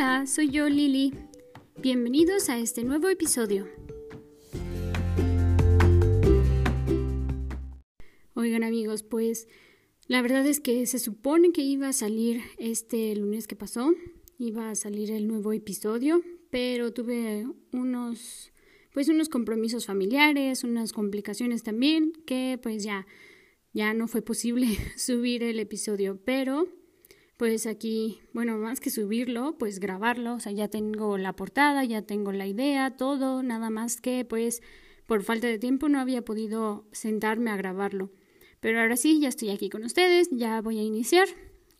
Hola, soy yo Lili. Bienvenidos a este nuevo episodio. Oigan amigos, pues la verdad es que se supone que iba a salir este lunes que pasó, iba a salir el nuevo episodio, pero tuve unos pues unos compromisos familiares, unas complicaciones también que pues ya ya no fue posible subir el episodio, pero pues aquí, bueno, más que subirlo, pues grabarlo, o sea, ya tengo la portada, ya tengo la idea, todo, nada más que pues por falta de tiempo no había podido sentarme a grabarlo. Pero ahora sí, ya estoy aquí con ustedes, ya voy a iniciar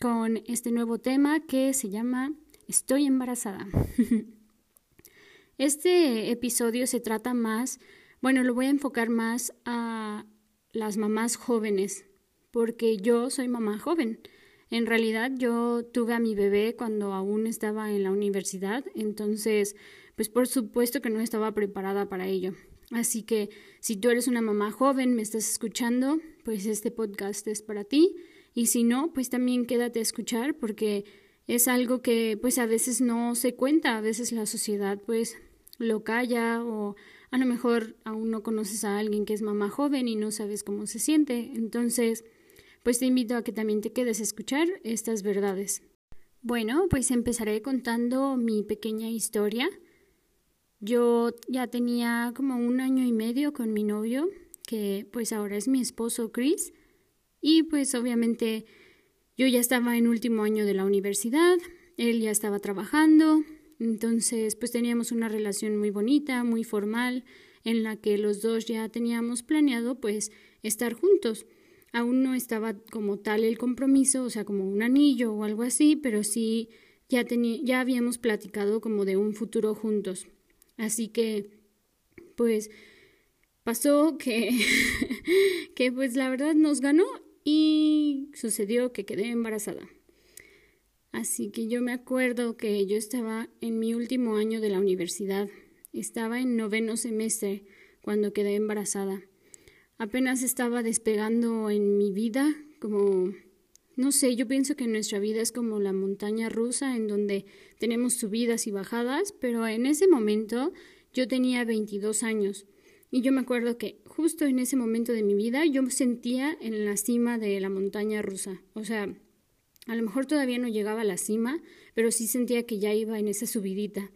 con este nuevo tema que se llama Estoy embarazada. este episodio se trata más, bueno, lo voy a enfocar más a las mamás jóvenes, porque yo soy mamá joven. En realidad yo tuve a mi bebé cuando aún estaba en la universidad, entonces pues por supuesto que no estaba preparada para ello. Así que si tú eres una mamá joven, me estás escuchando, pues este podcast es para ti. Y si no, pues también quédate a escuchar porque es algo que pues a veces no se cuenta, a veces la sociedad pues lo calla o a lo mejor aún no conoces a alguien que es mamá joven y no sabes cómo se siente. Entonces, pues te invito a que también te quedes a escuchar estas verdades. Bueno, pues empezaré contando mi pequeña historia. Yo ya tenía como un año y medio con mi novio, que pues ahora es mi esposo Chris, y pues obviamente yo ya estaba en último año de la universidad, él ya estaba trabajando, entonces pues teníamos una relación muy bonita, muy formal, en la que los dos ya teníamos planeado pues estar juntos. Aún no estaba como tal el compromiso, o sea, como un anillo o algo así, pero sí ya, ya habíamos platicado como de un futuro juntos. Así que, pues, pasó que, que pues la verdad nos ganó y sucedió que quedé embarazada. Así que yo me acuerdo que yo estaba en mi último año de la universidad, estaba en noveno semestre cuando quedé embarazada apenas estaba despegando en mi vida, como, no sé, yo pienso que nuestra vida es como la montaña rusa en donde tenemos subidas y bajadas, pero en ese momento yo tenía 22 años. Y yo me acuerdo que justo en ese momento de mi vida yo me sentía en la cima de la montaña rusa, o sea, a lo mejor todavía no llegaba a la cima, pero sí sentía que ya iba en esa subidita,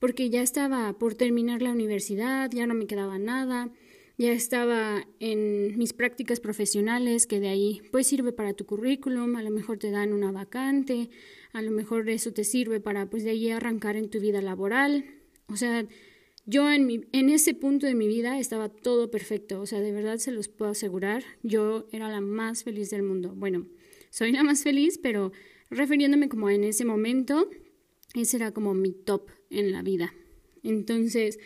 porque ya estaba por terminar la universidad, ya no me quedaba nada, ya estaba en mis prácticas profesionales, que de ahí pues sirve para tu currículum, a lo mejor te dan una vacante, a lo mejor eso te sirve para pues de ahí arrancar en tu vida laboral. O sea, yo en, mi, en ese punto de mi vida estaba todo perfecto, o sea, de verdad se los puedo asegurar, yo era la más feliz del mundo. Bueno, soy la más feliz, pero refiriéndome como en ese momento, ese era como mi top en la vida. Entonces,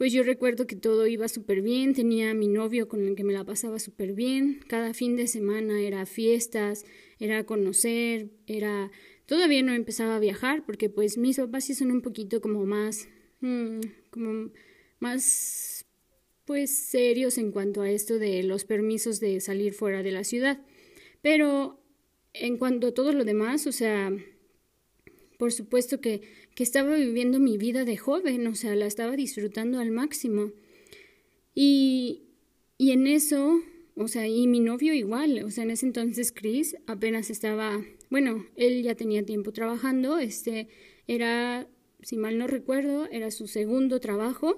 pues yo recuerdo que todo iba súper bien, tenía a mi novio con el que me la pasaba súper bien, cada fin de semana era fiestas, era conocer, era... Todavía no empezaba a viajar porque pues mis papás sí son un poquito como más... Mm, como más pues serios en cuanto a esto de los permisos de salir fuera de la ciudad. Pero en cuanto a todo lo demás, o sea, por supuesto que, estaba viviendo mi vida de joven, o sea, la estaba disfrutando al máximo. Y, y en eso, o sea, y mi novio igual, o sea, en ese entonces Chris apenas estaba, bueno, él ya tenía tiempo trabajando, este era, si mal no recuerdo, era su segundo trabajo.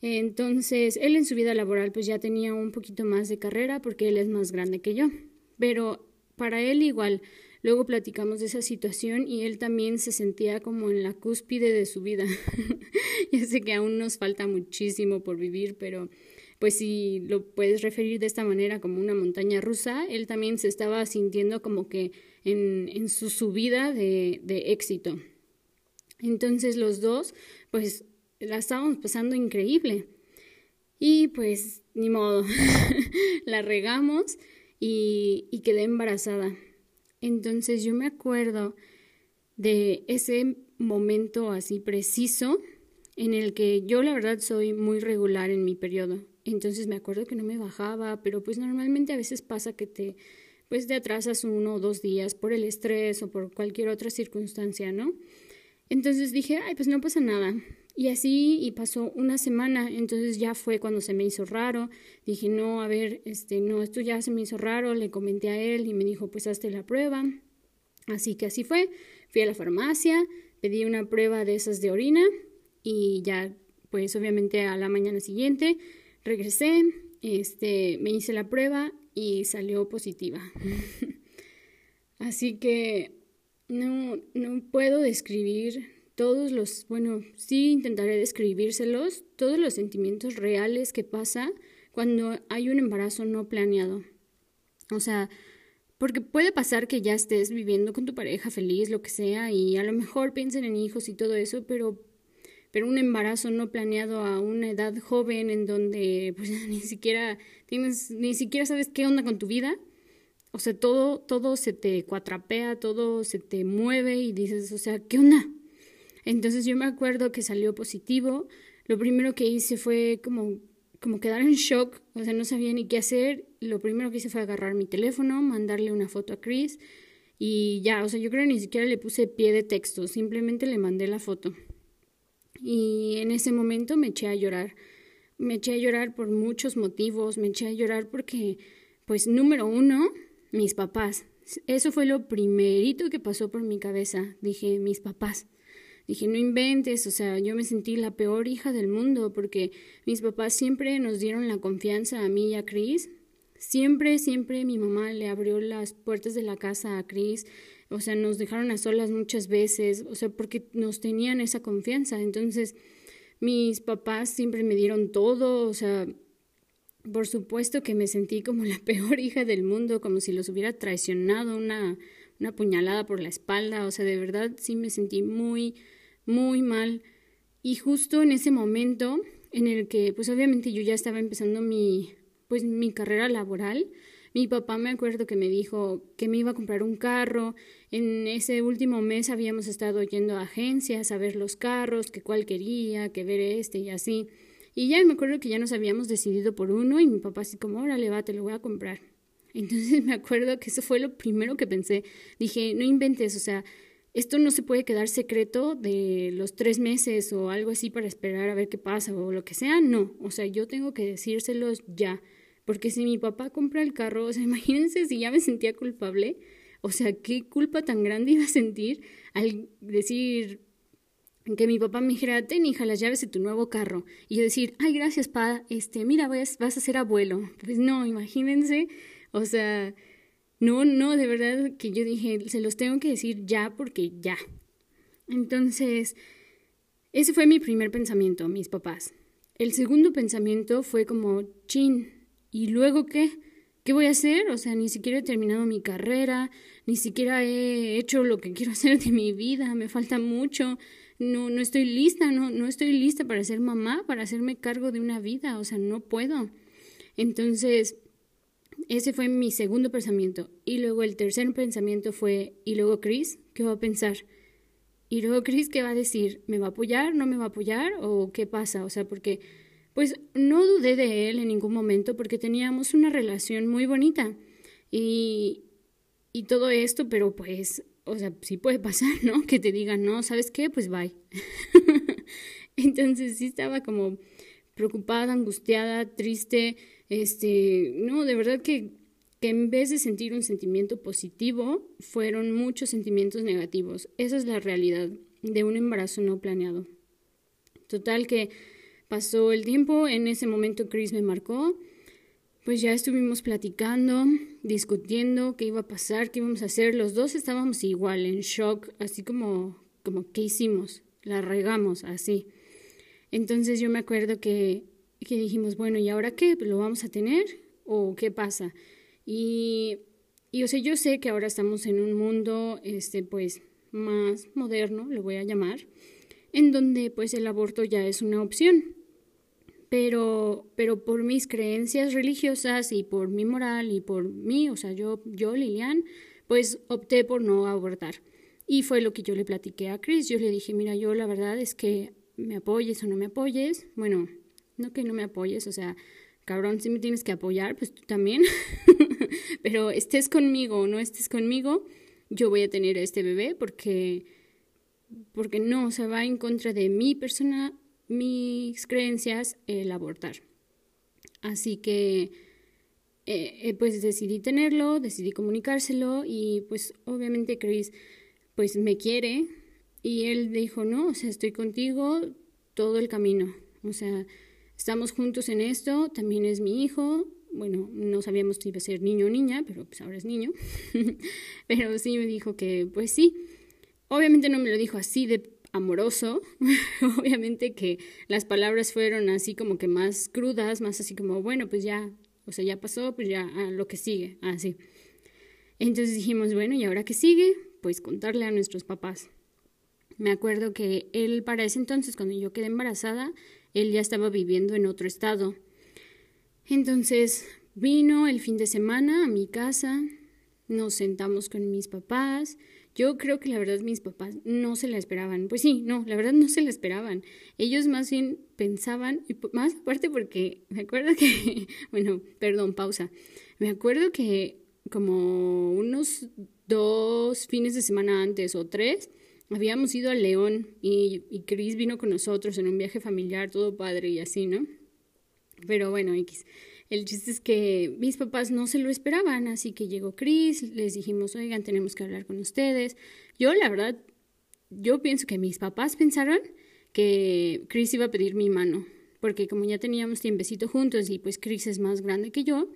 Entonces, él en su vida laboral pues ya tenía un poquito más de carrera porque él es más grande que yo. Pero para él igual, Luego platicamos de esa situación y él también se sentía como en la cúspide de su vida. Yo sé que aún nos falta muchísimo por vivir, pero pues si lo puedes referir de esta manera como una montaña rusa, él también se estaba sintiendo como que en, su subida de, éxito. Entonces los dos, pues la estábamos pasando increíble. Y pues ni modo, la regamos y quedé embarazada. Entonces yo me acuerdo de ese momento así preciso en el que yo la verdad soy muy regular en mi periodo. Entonces me acuerdo que no me bajaba, pero pues normalmente a veces pasa que te pues te atrasas uno o dos días por el estrés o por cualquier otra circunstancia, ¿no? Entonces dije, ay, pues no pasa nada. Y así, y pasó una semana, entonces ya fue cuando se me hizo raro. Dije, no, a ver, este, no, esto ya se me hizo raro. Le comenté a él y me dijo, pues hazte la prueba. Así que así fue. Fui a la farmacia, pedí una prueba de esas de orina y ya, pues obviamente a la mañana siguiente regresé, este, me hice la prueba y salió positiva. así que no, no puedo describir todos los, bueno, sí intentaré describírselos, todos los sentimientos reales que pasa cuando hay un embarazo no planeado. O sea, porque puede pasar que ya estés viviendo con tu pareja feliz, lo que sea, y a lo mejor piensen en hijos y todo eso, pero, pero un embarazo no planeado a una edad joven en donde pues ni siquiera tienes, ni siquiera sabes qué onda con tu vida. O sea, todo, todo se te cuatrapea, todo se te mueve y dices, o sea, ¿qué onda? Entonces yo me acuerdo que salió positivo. Lo primero que hice fue como, como quedar en shock, o sea, no sabía ni qué hacer. Lo primero que hice fue agarrar mi teléfono, mandarle una foto a Chris y ya, o sea, yo creo que ni siquiera le puse pie de texto, simplemente le mandé la foto. Y en ese momento me eché a llorar. Me eché a llorar por muchos motivos, me eché a llorar porque, pues, número uno, mis papás. Eso fue lo primerito que pasó por mi cabeza. Dije, mis papás. Dije, no inventes, o sea, yo me sentí la peor hija del mundo porque mis papás siempre nos dieron la confianza a mí y a Chris. Siempre, siempre mi mamá le abrió las puertas de la casa a Chris. O sea, nos dejaron a solas muchas veces, o sea, porque nos tenían esa confianza. Entonces, mis papás siempre me dieron todo, o sea, por supuesto que me sentí como la peor hija del mundo, como si los hubiera traicionado una, una puñalada por la espalda, o sea, de verdad sí me sentí muy, muy mal. Y justo en ese momento en el que, pues obviamente yo ya estaba empezando mi, pues mi carrera laboral, mi papá me acuerdo que me dijo que me iba a comprar un carro. En ese último mes habíamos estado yendo a agencias a ver los carros, que cuál quería, que ver este y así. Y ya me acuerdo que ya nos habíamos decidido por uno y mi papá así como, órale, va, te lo voy a comprar. Entonces me acuerdo que eso fue lo primero que pensé. Dije, no inventes, o sea, esto no se puede quedar secreto de los tres meses o algo así para esperar a ver qué pasa o lo que sea, no, o sea, yo tengo que decírselos ya, porque si mi papá compra el carro, o sea, imagínense si ya me sentía culpable, o sea, qué culpa tan grande iba a sentir al decir que mi papá me dijera, ten hija las llaves de tu nuevo carro, y yo decir, ay, gracias, pa, este, mira, vas, vas a ser abuelo. Pues no, imagínense, o sea, no, no, de verdad que yo dije, se los tengo que decir ya porque ya. Entonces, ese fue mi primer pensamiento, mis papás. El segundo pensamiento fue como, chin, ¿y luego qué? ¿Qué voy a hacer? O sea, ni siquiera he terminado mi carrera, ni siquiera he hecho lo que quiero hacer de mi vida, me falta mucho, no, no estoy lista, no, no estoy lista para ser mamá, para hacerme cargo de una vida, o sea, no puedo. Entonces, ese fue mi segundo pensamiento. Y luego el tercer pensamiento fue, ¿y luego Chris? ¿Qué va a pensar? Y luego Chris, ¿qué va a decir? ¿Me va a apoyar? ¿No me va a apoyar? ¿O qué pasa? O sea, porque pues no dudé de él en ningún momento porque teníamos una relación muy bonita. Y, y todo esto, pero pues, o sea, sí puede pasar, ¿no? Que te digan, no, ¿sabes qué? Pues bye. Entonces sí estaba como preocupada, angustiada, triste este, no, de verdad que, que en vez de sentir un sentimiento positivo, fueron muchos sentimientos negativos. Esa es la realidad de un embarazo no planeado. Total que pasó el tiempo, en ese momento Chris me marcó, pues ya estuvimos platicando, discutiendo qué iba a pasar, qué íbamos a hacer. Los dos estábamos igual, en shock, así como, como, ¿qué hicimos? La regamos, así. Entonces yo me acuerdo que que dijimos, bueno, ¿y ahora qué? ¿Lo vamos a tener? ¿O qué pasa? Y, y, o yo sé que ahora estamos en un mundo, este, pues, más moderno, lo voy a llamar, en donde, pues, el aborto ya es una opción. Pero, pero por mis creencias religiosas y por mi moral y por mí, o sea, yo, yo, Lilian, pues opté por no abortar. Y fue lo que yo le platiqué a Chris. Yo le dije, mira, yo la verdad es que me apoyes o no me apoyes. Bueno, no que no me apoyes, o sea, cabrón, si me tienes que apoyar, pues tú también. Pero estés conmigo o no estés conmigo, yo voy a tener este bebé porque porque no, se va en contra de mi persona, mis creencias, el abortar. Así que, eh, eh, pues decidí tenerlo, decidí comunicárselo y pues obviamente Chris, pues me quiere y él dijo, no, o sea, estoy contigo todo el camino, o sea, estamos juntos en esto, también es mi hijo, bueno, no sabíamos si iba a ser niño o niña, pero pues ahora es niño, pero sí me dijo que pues sí, obviamente no me lo dijo así de amoroso, obviamente que las palabras fueron así como que más crudas, más así como, bueno, pues ya, o sea, ya pasó, pues ya, a lo que sigue, así. Entonces dijimos, bueno, ¿y ahora qué sigue? Pues contarle a nuestros papás. Me acuerdo que él para ese entonces, cuando yo quedé embarazada, él ya estaba viviendo en otro estado. Entonces vino el fin de semana a mi casa, nos sentamos con mis papás. Yo creo que la verdad mis papás no se la esperaban. Pues sí, no, la verdad no se la esperaban. Ellos más bien pensaban, y más aparte porque me acuerdo que, bueno, perdón, pausa. Me acuerdo que como unos dos fines de semana antes o tres, habíamos ido a León y, y Chris vino con nosotros en un viaje familiar, todo padre y así, ¿no? Pero bueno, X. El chiste es que mis papás no se lo esperaban, así que llegó Chris, les dijimos, oigan, tenemos que hablar con ustedes. Yo, la verdad, yo pienso que mis papás pensaron que Chris iba a pedir mi mano, porque como ya teníamos tiempecito juntos y pues Chris es más grande que yo,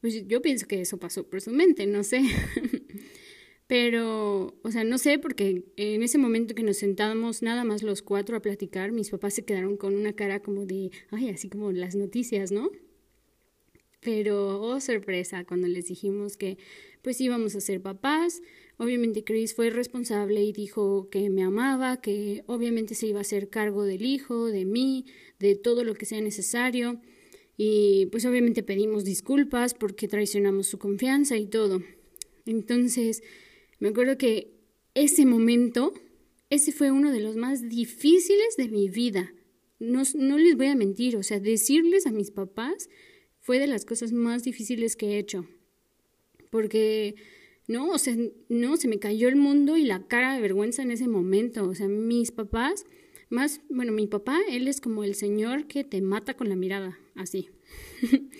pues yo pienso que eso pasó por su mente, no sé. Pero, o sea, no sé, porque en ese momento que nos sentábamos nada más los cuatro a platicar, mis papás se quedaron con una cara como de, ay, así como las noticias, ¿no? Pero, oh sorpresa, cuando les dijimos que pues íbamos a ser papás, obviamente Chris fue responsable y dijo que me amaba, que obviamente se iba a hacer cargo del hijo, de mí, de todo lo que sea necesario. Y pues obviamente pedimos disculpas porque traicionamos su confianza y todo. Entonces, me acuerdo que ese momento, ese fue uno de los más difíciles de mi vida. No, no les voy a mentir, o sea, decirles a mis papás fue de las cosas más difíciles que he hecho. Porque, no, o sea, no, se me cayó el mundo y la cara de vergüenza en ese momento. O sea, mis papás, más, bueno, mi papá, él es como el señor que te mata con la mirada, así.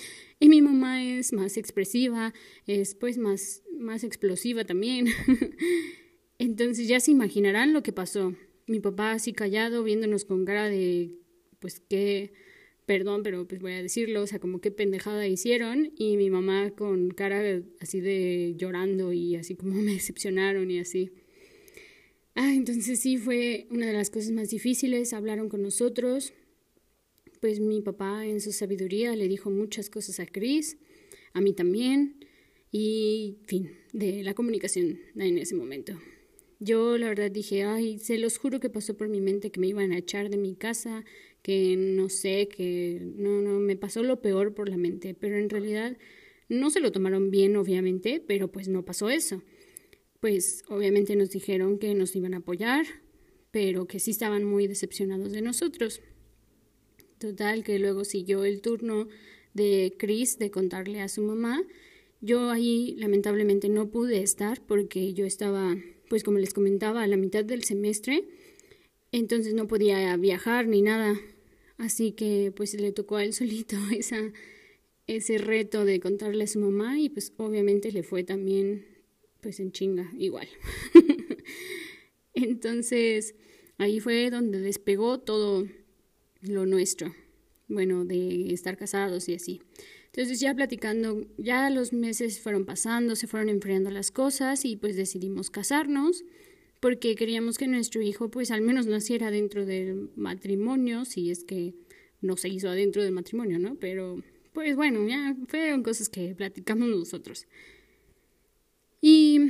Y mi mamá es más expresiva, es pues más, más explosiva también. Entonces ya se imaginarán lo que pasó. Mi papá así callado, viéndonos con cara de, pues qué, perdón, pero pues voy a decirlo, o sea, como qué pendejada hicieron. Y mi mamá con cara así de llorando y así como me decepcionaron y así. Ah, entonces sí fue una de las cosas más difíciles. Hablaron con nosotros, pues mi papá en su sabiduría le dijo muchas cosas a Chris, a mí también, y fin, de la comunicación en ese momento. Yo la verdad dije, ay, se los juro que pasó por mi mente que me iban a echar de mi casa, que no sé, que no, no, me pasó lo peor por la mente, pero en realidad no se lo tomaron bien, obviamente, pero pues no pasó eso. Pues obviamente nos dijeron que nos iban a apoyar, pero que sí estaban muy decepcionados de nosotros. Total, que luego siguió el turno de Chris de contarle a su mamá. Yo ahí lamentablemente no pude estar porque yo estaba, pues como les comentaba, a la mitad del semestre, entonces no podía viajar ni nada. Así que pues le tocó a él solito esa, ese reto de contarle a su mamá y pues obviamente le fue también pues en chinga igual. entonces ahí fue donde despegó todo lo nuestro, bueno, de estar casados y así. Entonces ya platicando, ya los meses fueron pasando, se fueron enfriando las cosas y pues decidimos casarnos porque queríamos que nuestro hijo pues al menos naciera dentro del matrimonio, si es que no se hizo adentro del matrimonio, ¿no? Pero pues bueno, ya fueron cosas que platicamos nosotros. Y,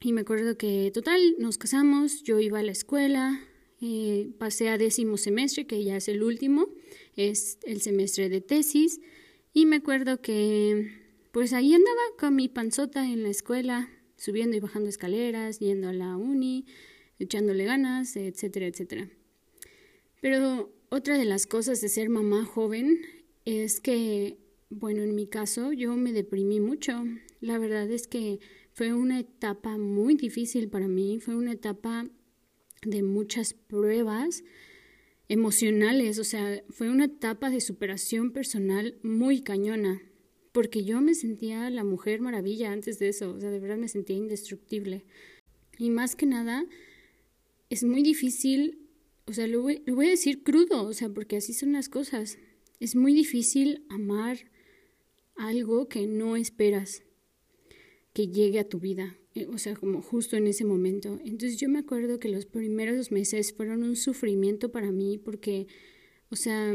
y me acuerdo que total, nos casamos, yo iba a la escuela, eh, pasé a décimo semestre, que ya es el último, es el semestre de tesis, y me acuerdo que pues ahí andaba con mi panzota en la escuela, subiendo y bajando escaleras, yendo a la uni, echándole ganas, etcétera, etcétera. Pero otra de las cosas de ser mamá joven es que, bueno, en mi caso yo me deprimí mucho. La verdad es que fue una etapa muy difícil para mí, fue una etapa de muchas pruebas emocionales, o sea, fue una etapa de superación personal muy cañona, porque yo me sentía la mujer maravilla antes de eso, o sea, de verdad me sentía indestructible. Y más que nada, es muy difícil, o sea, lo voy, a decir crudo, o sea, porque así son las cosas. Es muy difícil amar algo que no esperas que llegue a tu vida, o sea, como justo en ese momento. Entonces yo me acuerdo que los primeros meses fueron un sufrimiento para mí porque, o sea,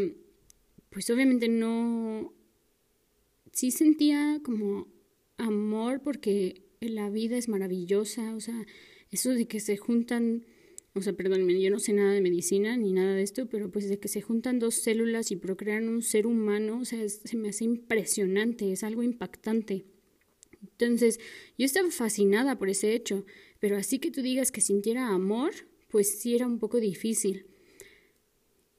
pues obviamente no, sí sentía como amor porque la vida es maravillosa, o sea, eso de que se juntan, o sea, perdón, yo no sé nada de medicina ni nada de esto, pero pues de que se juntan dos células y procrean un ser humano, o sea, se me hace impresionante, es algo impactante. Entonces, yo estaba fascinada por ese hecho, pero así que tú digas que sintiera amor, pues sí era un poco difícil.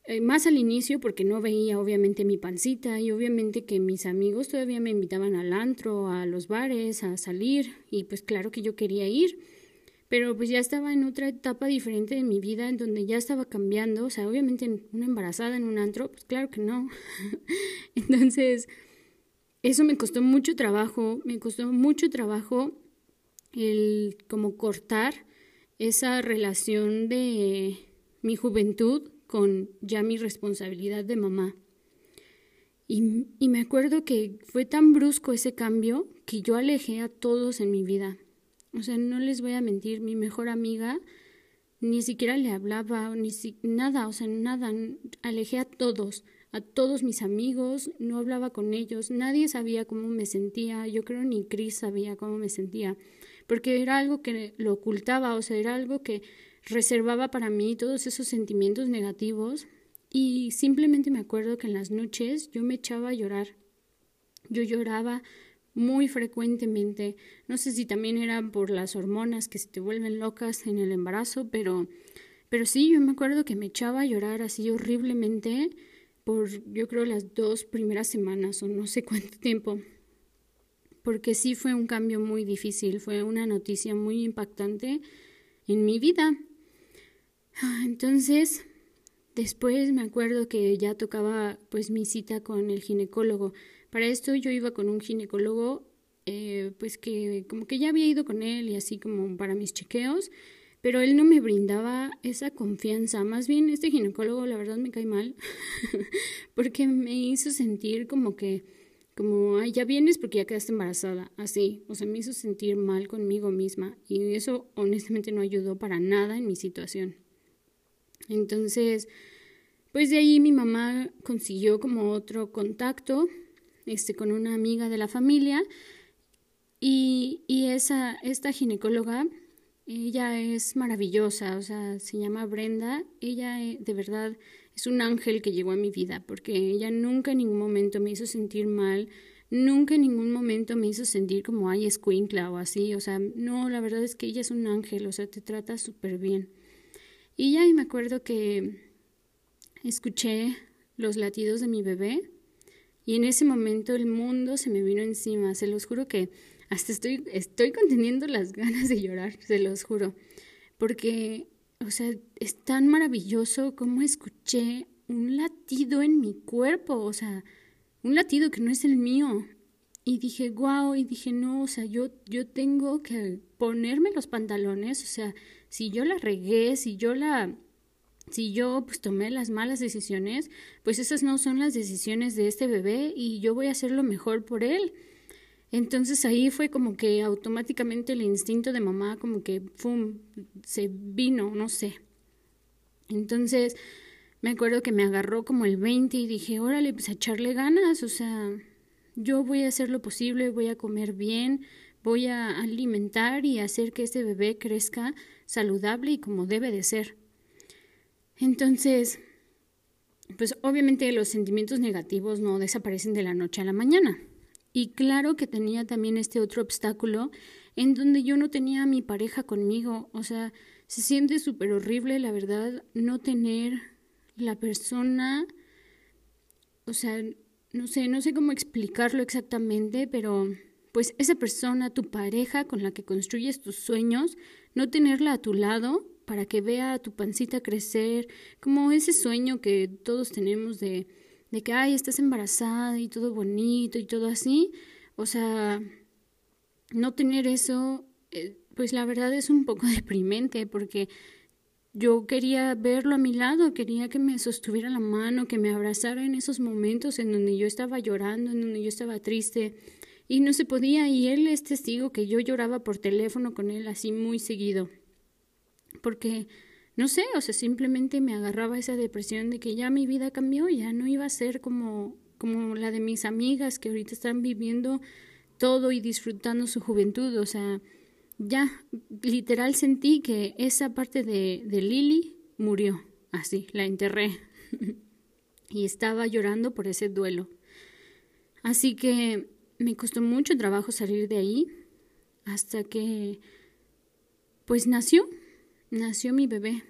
Eh, más al inicio porque no veía obviamente mi pancita y obviamente que mis amigos todavía me invitaban al antro, a los bares, a salir y pues claro que yo quería ir, pero pues ya estaba en otra etapa diferente de mi vida en donde ya estaba cambiando, o sea, obviamente una embarazada en un antro, pues claro que no. Entonces, eso me costó mucho trabajo, me costó mucho trabajo el como cortar esa relación de mi juventud con ya mi responsabilidad de mamá. Y, y, me acuerdo que fue tan brusco ese cambio que yo alejé a todos en mi vida. O sea, no les voy a mentir, mi mejor amiga ni siquiera le hablaba, ni si, nada, o sea, nada, alejé a todos a todos mis amigos, no hablaba con ellos, nadie sabía cómo me sentía, yo creo ni Chris sabía cómo me sentía, porque era algo que lo ocultaba, o sea, era algo que reservaba para mí todos esos sentimientos negativos y simplemente me acuerdo que en las noches yo me echaba a llorar. Yo lloraba muy frecuentemente. No sé si también era por las hormonas que se te vuelven locas en el embarazo, pero pero sí, yo me acuerdo que me echaba a llorar así horriblemente por yo creo las dos primeras semanas o no sé cuánto tiempo, porque sí fue un cambio muy difícil, fue una noticia muy impactante en mi vida. Ah, entonces, después me acuerdo que ya tocaba pues mi cita con el ginecólogo. Para esto yo iba con un ginecólogo eh, pues que como que ya había ido con él y así como para mis chequeos pero él no me brindaba esa confianza. Más bien este ginecólogo la verdad me cae mal porque me hizo sentir como que, como, ay, ya vienes porque ya quedaste embarazada, así, o sea, me hizo sentir mal conmigo misma y eso honestamente no ayudó para nada en mi situación. Entonces, pues de ahí mi mamá consiguió como otro contacto este, con una amiga de la familia y, y esa, esta ginecóloga ella es maravillosa, o sea, se llama Brenda. Ella eh, de verdad es un ángel que llegó a mi vida porque ella nunca en ningún momento me hizo sentir mal, nunca en ningún momento me hizo sentir como ay escuincla o así, o sea, no, la verdad es que ella es un ángel, o sea, te trata súper bien. Y ya me acuerdo que escuché los latidos de mi bebé y en ese momento el mundo se me vino encima, se los juro que hasta estoy, estoy conteniendo las ganas de llorar, se los juro. Porque, o sea, es tan maravilloso como escuché un latido en mi cuerpo, o sea, un latido que no es el mío. Y dije, wow, y dije, no, o sea, yo, yo tengo que ponerme los pantalones, o sea, si yo la regué, si yo la, si yo pues tomé las malas decisiones, pues esas no son las decisiones de este bebé y yo voy a hacer lo mejor por él. Entonces ahí fue como que automáticamente el instinto de mamá como que, ¡fum!, se vino, no sé. Entonces me acuerdo que me agarró como el 20 y dije, órale, pues a echarle ganas, o sea, yo voy a hacer lo posible, voy a comer bien, voy a alimentar y hacer que este bebé crezca saludable y como debe de ser. Entonces, pues obviamente los sentimientos negativos no desaparecen de la noche a la mañana. Y claro que tenía también este otro obstáculo en donde yo no tenía a mi pareja conmigo. O sea, se siente súper horrible, la verdad, no tener la persona, o sea, no sé, no sé cómo explicarlo exactamente, pero pues esa persona, tu pareja con la que construyes tus sueños, no tenerla a tu lado para que vea tu pancita crecer, como ese sueño que todos tenemos de, de que, ay, estás embarazada y todo bonito y todo así. O sea, no tener eso, eh, pues la verdad es un poco deprimente porque yo quería verlo a mi lado, quería que me sostuviera la mano, que me abrazara en esos momentos en donde yo estaba llorando, en donde yo estaba triste y no se podía y él es testigo que yo lloraba por teléfono con él así muy seguido. Porque no sé, o sea, simplemente me agarraba esa depresión de que ya mi vida cambió, ya no iba a ser como como la de mis amigas que ahorita están viviendo todo y disfrutando su juventud, o sea, ya literal sentí que esa parte de, de Lily murió, así, la enterré y estaba llorando por ese duelo. Así que me costó mucho trabajo salir de ahí hasta que pues nació, nació mi bebé.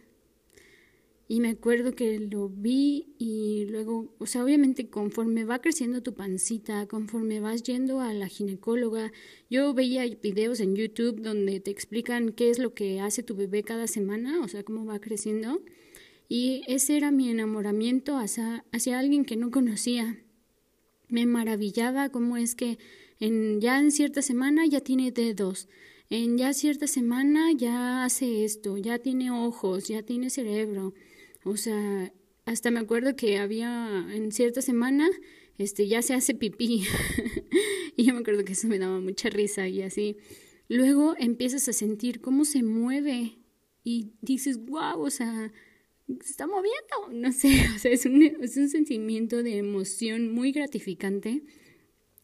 Y me acuerdo que lo vi y luego, o sea, obviamente conforme va creciendo tu pancita, conforme vas yendo a la ginecóloga, yo veía videos en YouTube donde te explican qué es lo que hace tu bebé cada semana, o sea, cómo va creciendo. Y ese era mi enamoramiento hacia, hacia alguien que no conocía. Me maravillaba cómo es que en, ya en cierta semana ya tiene dedos, en ya cierta semana ya hace esto, ya tiene ojos, ya tiene cerebro. O sea, hasta me acuerdo que había en cierta semana, este, ya se hace pipí. y yo me acuerdo que eso me daba mucha risa y así. Luego empiezas a sentir cómo se mueve y dices, wow, o sea, se está moviendo. No sé, o sea, es un, es un sentimiento de emoción muy gratificante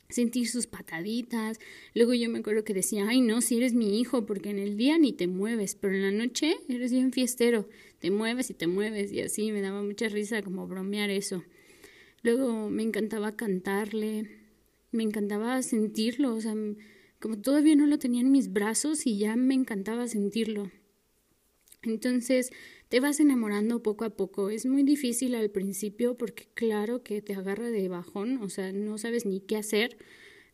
sentir sus pataditas. Luego yo me acuerdo que decía, ay no, si eres mi hijo, porque en el día ni te mueves, pero en la noche eres bien fiestero, te mueves y te mueves y así me daba mucha risa como bromear eso. Luego me encantaba cantarle, me encantaba sentirlo, o sea, como todavía no lo tenía en mis brazos y ya me encantaba sentirlo. Entonces, te vas enamorando poco a poco. Es muy difícil al principio porque claro que te agarra de bajón, o sea, no sabes ni qué hacer,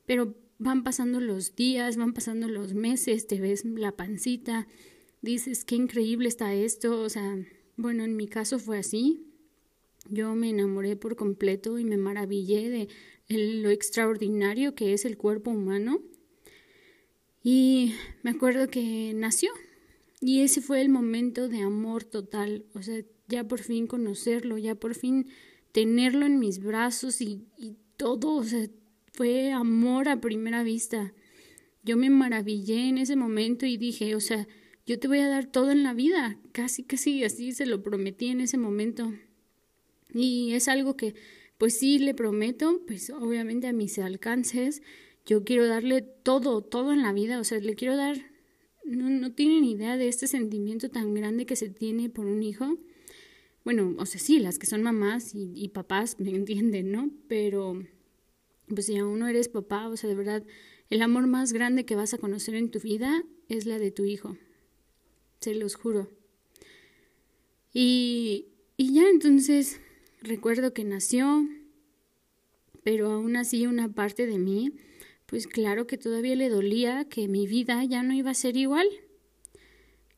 pero van pasando los días, van pasando los meses, te ves la pancita, dices, qué increíble está esto, o sea, bueno, en mi caso fue así. Yo me enamoré por completo y me maravillé de lo extraordinario que es el cuerpo humano. Y me acuerdo que nació, y ese fue el momento de amor total, o sea, ya por fin conocerlo, ya por fin tenerlo en mis brazos y, todo, o sea, fue amor a primera vista. Yo me maravillé en ese momento y dije, o sea, yo te voy a dar todo en la vida, casi, casi así se lo prometí en ese momento. Y es algo que, pues sí, le prometo, pues obviamente a mis alcances, yo quiero darle todo, todo en la vida, o sea, le quiero dar no, no tienen idea de este sentimiento tan grande que se tiene por un hijo. Bueno, o sea, sí, las que son mamás y, papás me entienden, ¿no? Pero, pues si aún no eres papá, o sea, de verdad, el amor más grande que vas a conocer en tu vida es la de tu hijo. Se los juro. Y, y ya entonces recuerdo que nació, pero aún así una parte de mí pues claro que todavía le dolía que mi vida ya no iba a ser igual.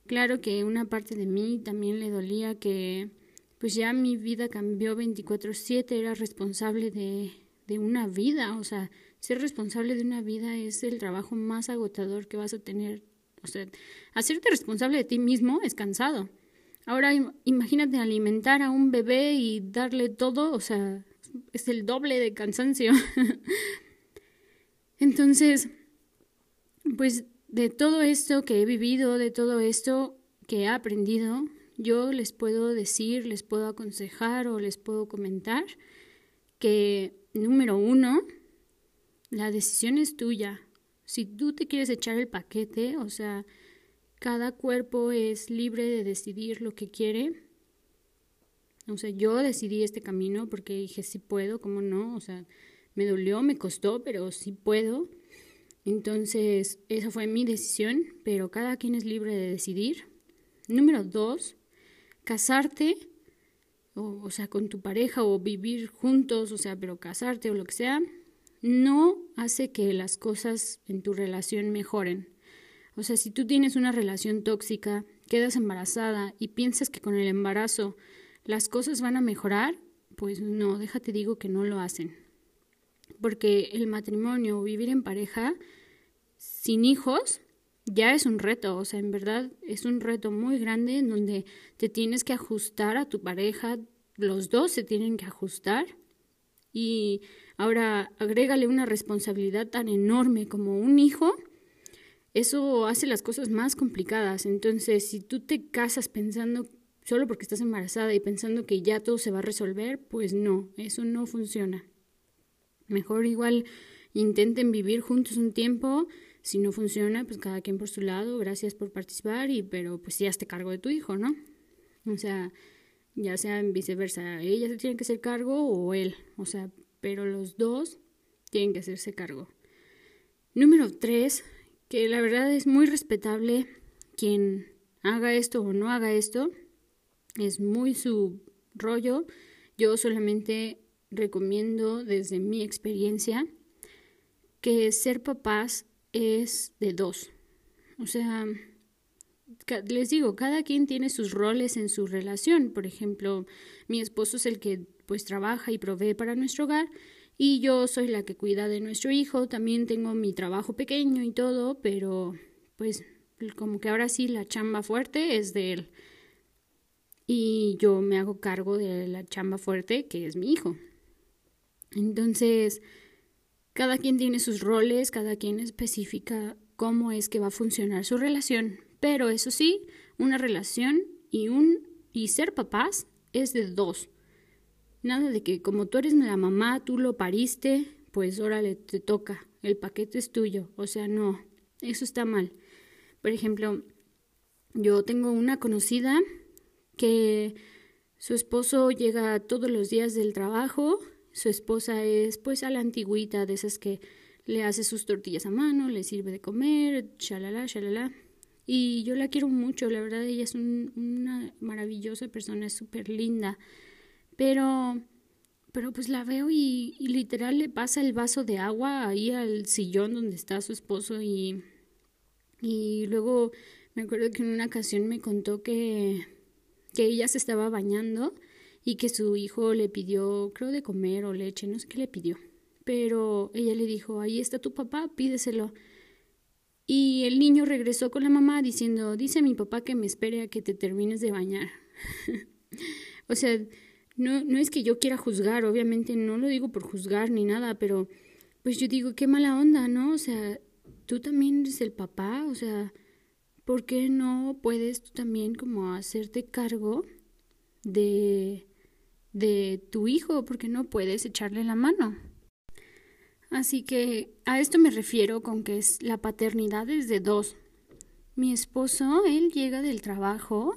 Claro que una parte de mí también le dolía que pues ya mi vida cambió 24/7, era responsable de, de una vida, o sea, ser responsable de una vida es el trabajo más agotador que vas a tener. O sea, hacerte responsable de ti mismo es cansado. Ahora imagínate alimentar a un bebé y darle todo, o sea, es el doble de cansancio. Entonces, pues de todo esto que he vivido, de todo esto que he aprendido, yo les puedo decir, les puedo aconsejar o les puedo comentar que, número uno, la decisión es tuya. Si tú te quieres echar el paquete, o sea, cada cuerpo es libre de decidir lo que quiere. O sea, yo decidí este camino porque dije, sí puedo, ¿cómo no? O sea, me dolió, me costó, pero sí puedo. Entonces, esa fue mi decisión, pero cada quien es libre de decidir. Número dos, casarte, o, o, sea, con tu pareja o vivir juntos, o sea, pero casarte o lo que sea, no hace que las cosas en tu relación mejoren. O sea, si tú tienes una relación tóxica, quedas embarazada y piensas que con el embarazo las cosas van a mejorar, pues no, déjate digo que no lo hacen. Porque el matrimonio o vivir en pareja sin hijos ya es un reto, o sea, en verdad es un reto muy grande en donde te tienes que ajustar a tu pareja, los dos se tienen que ajustar y ahora agrégale una responsabilidad tan enorme como un hijo, eso hace las cosas más complicadas. Entonces, si tú te casas pensando solo porque estás embarazada y pensando que ya todo se va a resolver, pues no, eso no funciona. Mejor igual intenten vivir juntos un tiempo, si no funciona, pues cada quien por su lado, gracias por participar, y pero pues ya te cargo de tu hijo, ¿no? O sea, ya sea viceversa, ella se tiene que hacer cargo o él, o sea, pero los dos tienen que hacerse cargo. Número tres, que la verdad es muy respetable quien haga esto o no haga esto, es muy su rollo. Yo solamente recomiendo desde mi experiencia que ser papás es de dos. O sea, les digo, cada quien tiene sus roles en su relación. Por ejemplo, mi esposo es el que pues trabaja y provee para nuestro hogar y yo soy la que cuida de nuestro hijo. También tengo mi trabajo pequeño y todo, pero pues como que ahora sí la chamba fuerte es de él y yo me hago cargo de la chamba fuerte que es mi hijo. Entonces, cada quien tiene sus roles, cada quien especifica cómo es que va a funcionar su relación, pero eso sí, una relación y un y ser papás es de dos. Nada de que como tú eres la mamá, tú lo pariste, pues órale, te toca, el paquete es tuyo. O sea, no, eso está mal. Por ejemplo, yo tengo una conocida que su esposo llega todos los días del trabajo, su esposa es pues a la antigüita de esas que le hace sus tortillas a mano, le sirve de comer, shalala, shalala. Y yo la quiero mucho, la verdad ella es una maravillosa persona, es súper linda. Pero, pero pues la veo y, y, literal le pasa el vaso de agua ahí al sillón donde está su esposo y, y luego me acuerdo que en una ocasión me contó que que ella se estaba bañando y que su hijo le pidió, creo, de comer o leche, no sé qué le pidió. Pero ella le dijo, ahí está tu papá, pídeselo. Y el niño regresó con la mamá diciendo, dice mi papá que me espere a que te termines de bañar. o sea, no, no es que yo quiera juzgar, obviamente no lo digo por juzgar ni nada, pero pues yo digo, qué mala onda, ¿no? O sea, tú también eres el papá, o sea, ¿por qué no puedes tú también como hacerte cargo de, de tu hijo? ¿Por qué no puedes echarle la mano? Así que a esto me refiero con que es la paternidad es de dos. Mi esposo, él llega del trabajo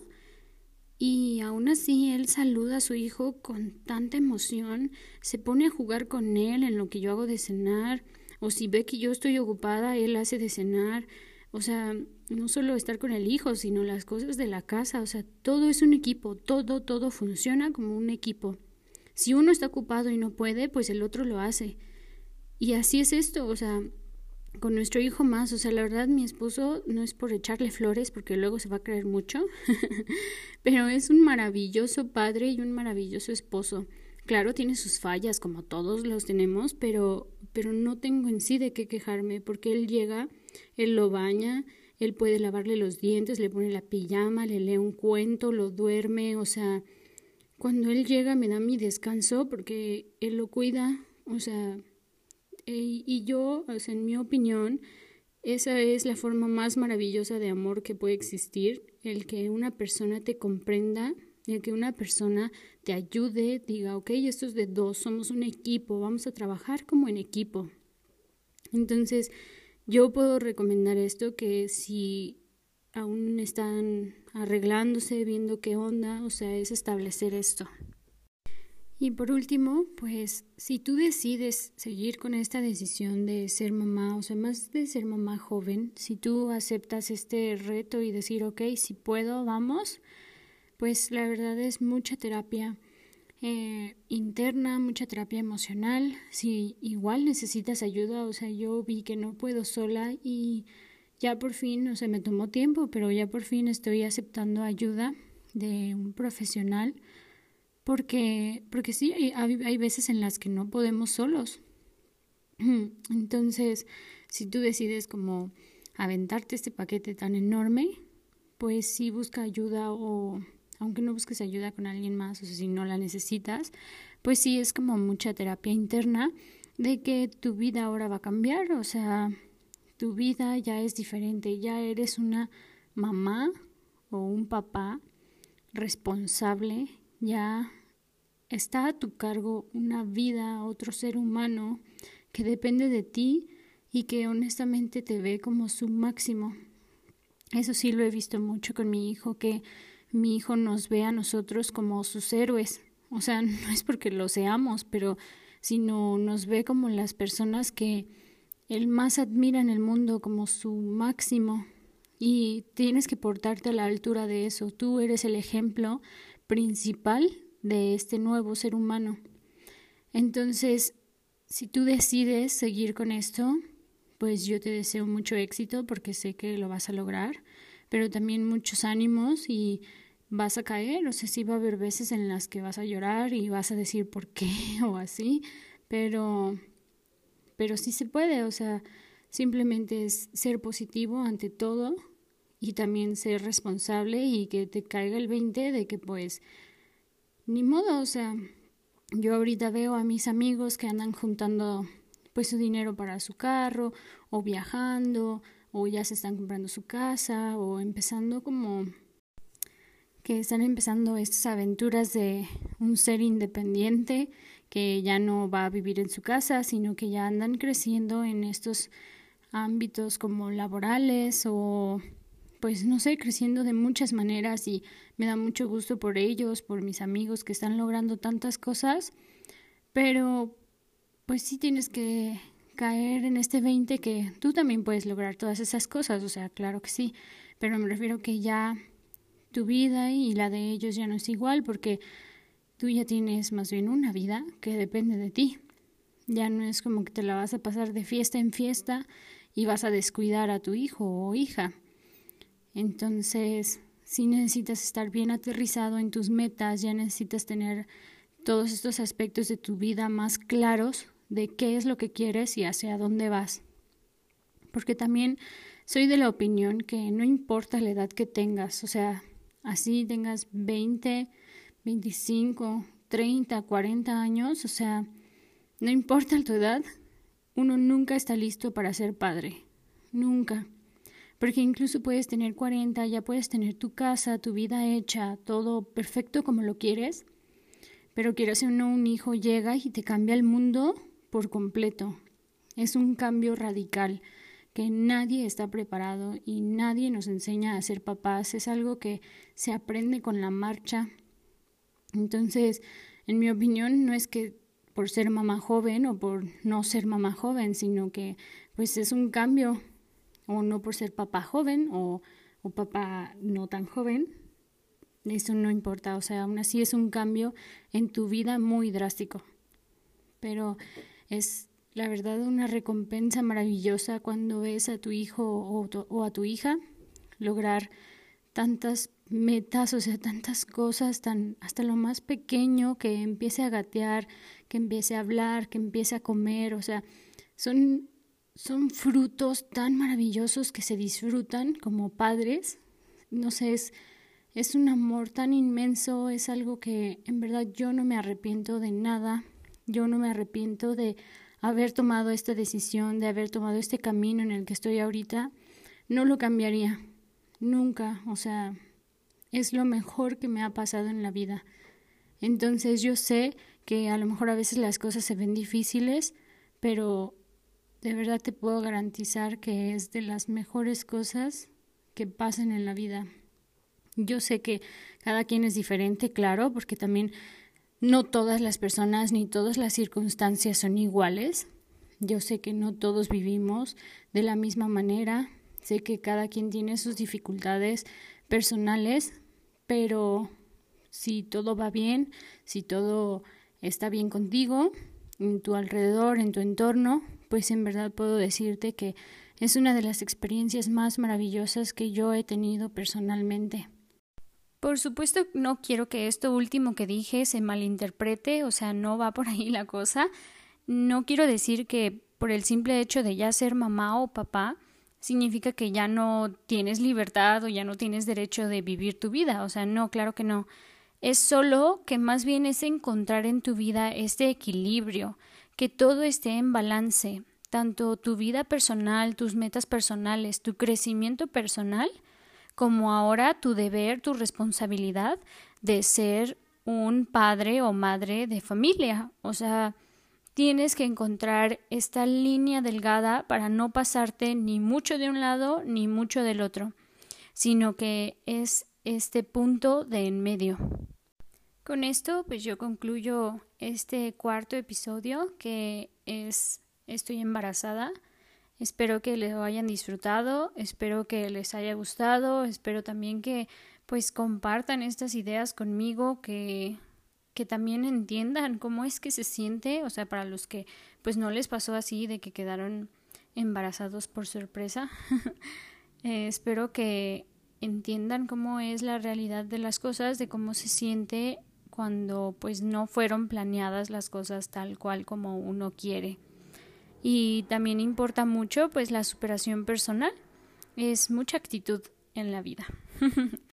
y aún así él saluda a su hijo con tanta emoción, se pone a jugar con él en lo que yo hago de cenar, o si ve que yo estoy ocupada, él hace de cenar, o sea, no solo estar con el hijo, sino las cosas de la casa, o sea, todo es un equipo, todo, todo funciona como un equipo. Si uno está ocupado y no puede, pues el otro lo hace. Y así es esto, o sea, con nuestro hijo más, o sea, la verdad mi esposo no es por echarle flores porque luego se va a creer mucho, pero es un maravilloso padre y un maravilloso esposo. Claro, tiene sus fallas como todos los tenemos, pero pero no tengo en sí de qué quejarme porque él llega, él lo baña, él puede lavarle los dientes, le pone la pijama, le lee un cuento, lo duerme, o sea, cuando él llega me da mi descanso porque él lo cuida, o sea, y yo, en mi opinión, esa es la forma más maravillosa de amor que puede existir, el que una persona te comprenda, el que una persona te ayude, diga, ok, esto es de dos, somos un equipo, vamos a trabajar como en equipo. Entonces, yo puedo recomendar esto que si aún están arreglándose, viendo qué onda, o sea, es establecer esto. Y por último, pues si tú decides seguir con esta decisión de ser mamá, o sea, más de ser mamá joven, si tú aceptas este reto y decir, ok, si puedo, vamos, pues la verdad es mucha terapia eh, interna, mucha terapia emocional. Si igual necesitas ayuda, o sea, yo vi que no puedo sola y ya por fin, no sé, me tomó tiempo, pero ya por fin estoy aceptando ayuda de un profesional porque, porque sí, hay, hay veces en las que no podemos solos. Entonces, si tú decides como aventarte este paquete tan enorme, pues sí busca ayuda o aunque no busques ayuda con alguien más o si no la necesitas, pues sí es como mucha terapia interna de que tu vida ahora va a cambiar, o sea, tu vida ya es diferente, ya eres una mamá o un papá responsable, ya está a tu cargo una vida, otro ser humano que depende de ti y que honestamente te ve como su máximo. Eso sí lo he visto mucho con mi hijo, que mi hijo nos ve a nosotros como sus héroes. O sea, no es porque lo seamos, pero sino nos ve como las personas que él más admira en el mundo como su máximo y tienes que portarte a la altura de eso. Tú eres el ejemplo principal de este nuevo ser humano. Entonces, si tú decides seguir con esto, pues yo te deseo mucho éxito porque sé que lo vas a lograr, pero también muchos ánimos y vas a caer, o sea, sí va a haber veces en las que vas a llorar y vas a decir por qué o así, pero pero sí se puede, o sea, simplemente es ser positivo ante todo y también ser responsable y que te caiga el 20 de que pues ni modo, o sea, yo ahorita veo a mis amigos que andan juntando pues su dinero para su carro o viajando o ya se están comprando su casa o empezando como que están empezando estas aventuras de un ser independiente que ya no va a vivir en su casa, sino que ya andan creciendo en estos ámbitos como laborales o pues no sé, creciendo de muchas maneras y me da mucho gusto por ellos, por mis amigos que están logrando tantas cosas, pero pues sí tienes que caer en este 20 que tú también puedes lograr todas esas cosas, o sea, claro que sí, pero me refiero que ya tu vida y la de ellos ya no es igual porque Tú ya tienes más bien una vida que depende de ti. Ya no es como que te la vas a pasar de fiesta en fiesta y vas a descuidar a tu hijo o hija. Entonces, si necesitas estar bien aterrizado en tus metas, ya necesitas tener todos estos aspectos de tu vida más claros de qué es lo que quieres y hacia dónde vas. Porque también soy de la opinión que no importa la edad que tengas, o sea, así tengas 20, 25, 30, 40 años, o sea, no importa tu edad, uno nunca está listo para ser padre, nunca. Porque incluso puedes tener 40, ya puedes tener tu casa, tu vida hecha, todo perfecto como lo quieres, pero quieras o no, un hijo llega y te cambia el mundo por completo. Es un cambio radical que nadie está preparado y nadie nos enseña a ser papás. Es algo que se aprende con la marcha entonces, en mi opinión, no es que por ser mamá joven o por no ser mamá joven, sino que pues es un cambio, o no por ser papá joven o, o papá no tan joven, eso no importa, o sea, aún así es un cambio en tu vida muy drástico. Pero es la verdad una recompensa maravillosa cuando ves a tu hijo o, o a tu hija lograr tantas metas, o sea, tantas cosas, tan, hasta lo más pequeño, que empiece a gatear, que empiece a hablar, que empiece a comer, o sea, son, son frutos tan maravillosos que se disfrutan como padres. No sé, es, es un amor tan inmenso, es algo que en verdad yo no me arrepiento de nada, yo no me arrepiento de haber tomado esta decisión, de haber tomado este camino en el que estoy ahorita, no lo cambiaría, nunca, o sea, es lo mejor que me ha pasado en la vida. Entonces yo sé que a lo mejor a veces las cosas se ven difíciles, pero de verdad te puedo garantizar que es de las mejores cosas que pasan en la vida. Yo sé que cada quien es diferente, claro, porque también no todas las personas ni todas las circunstancias son iguales. Yo sé que no todos vivimos de la misma manera, sé que cada quien tiene sus dificultades personales, pero si todo va bien, si todo está bien contigo, en tu alrededor, en tu entorno, pues en verdad puedo decirte que es una de las experiencias más maravillosas que yo he tenido personalmente. Por supuesto, no quiero que esto último que dije se malinterprete, o sea, no va por ahí la cosa. No quiero decir que por el simple hecho de ya ser mamá o papá, significa que ya no tienes libertad o ya no tienes derecho de vivir tu vida. O sea, no, claro que no. Es solo que más bien es encontrar en tu vida este equilibrio, que todo esté en balance, tanto tu vida personal, tus metas personales, tu crecimiento personal, como ahora tu deber, tu responsabilidad de ser un padre o madre de familia. O sea, tienes que encontrar esta línea delgada para no pasarte ni mucho de un lado ni mucho del otro, sino que es este punto de en medio. Con esto, pues yo concluyo este cuarto episodio que es Estoy embarazada. Espero que lo hayan disfrutado, espero que les haya gustado, espero también que pues compartan estas ideas conmigo, que, que también entiendan cómo es que se siente, o sea, para los que pues no les pasó así de que quedaron embarazados por sorpresa. eh, espero que entiendan cómo es la realidad de las cosas, de cómo se siente cuando pues no fueron planeadas las cosas tal cual como uno quiere y también importa mucho pues la superación personal. Es mucha actitud en la vida.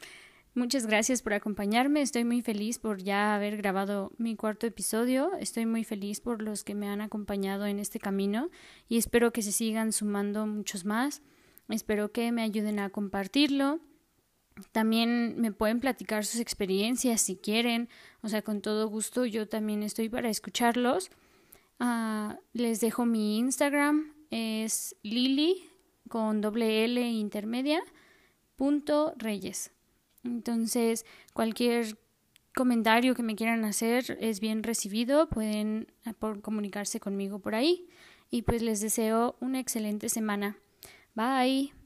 Muchas gracias por acompañarme. Estoy muy feliz por ya haber grabado mi cuarto episodio. Estoy muy feliz por los que me han acompañado en este camino y espero que se sigan sumando muchos más. Espero que me ayuden a compartirlo. También me pueden platicar sus experiencias si quieren. O sea, con todo gusto yo también estoy para escucharlos. Ah, les dejo mi Instagram, es lili con doble L intermedia punto reyes. Entonces, cualquier comentario que me quieran hacer es bien recibido, pueden ah, comunicarse conmigo por ahí y pues les deseo una excelente semana. Bye.